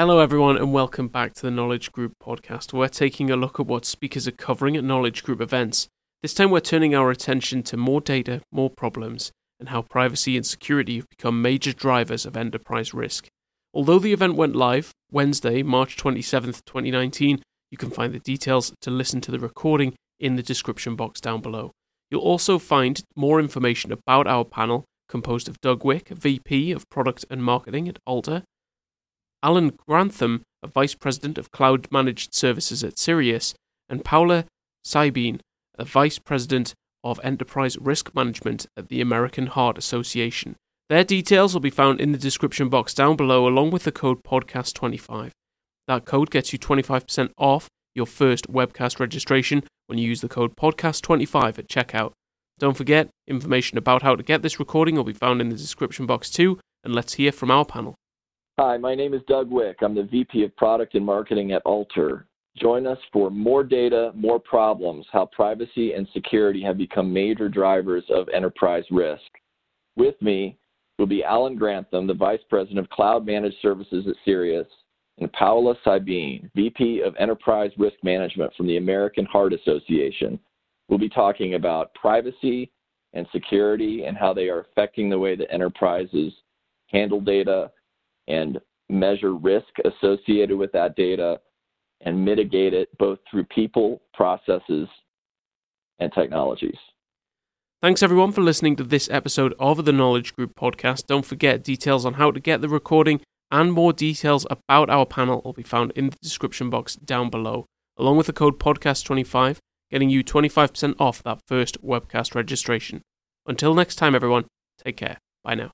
Hello, everyone, and welcome back to the Knowledge Group podcast. We're taking a look at what speakers are covering at Knowledge Group events. This time, we're turning our attention to more data, more problems, and how privacy and security have become major drivers of enterprise risk. Although the event went live Wednesday, March 27th, 2019, you can find the details to listen to the recording in the description box down below. You'll also find more information about our panel, composed of Doug Wick, VP of Product and Marketing at ALTR, Alan Grantham, a Vice President of Cloud Managed Services at Sirius, and Paula Sabine, a Vice President of Enterprise Risk Management at the American Heart Association. Their details will be found in the description box down below, along with the code podcast25. That code gets you 25% off your first webcast registration when you use the code podcast25 at checkout. Don't forget, information about how to get this recording will be found in the description box too, and let's hear from our panel. Hi, my name is Doug Wick. I'm the VP of Product and Marketing at ALTR. Join us for more data, more problems, how privacy and security have become major drivers of enterprise risk. With me will be Alan Grantham, the Vice President of Cloud Managed Services at Sirius, and Paula Sabine, VP of Enterprise Risk Management from the American Heart Association. We'll be talking about privacy and security and how they are affecting the way that enterprises handle data and measure risk associated with that data and mitigate it both through people, processes, and technologies. Thanks everyone for listening to this episode of the Knowledge Group podcast. Don't forget details on how to get the recording and more details about our panel will be found in the description box down below, along with the code podcast25, getting you 25% off that first webcast registration. Until next time everyone, take care. Bye now.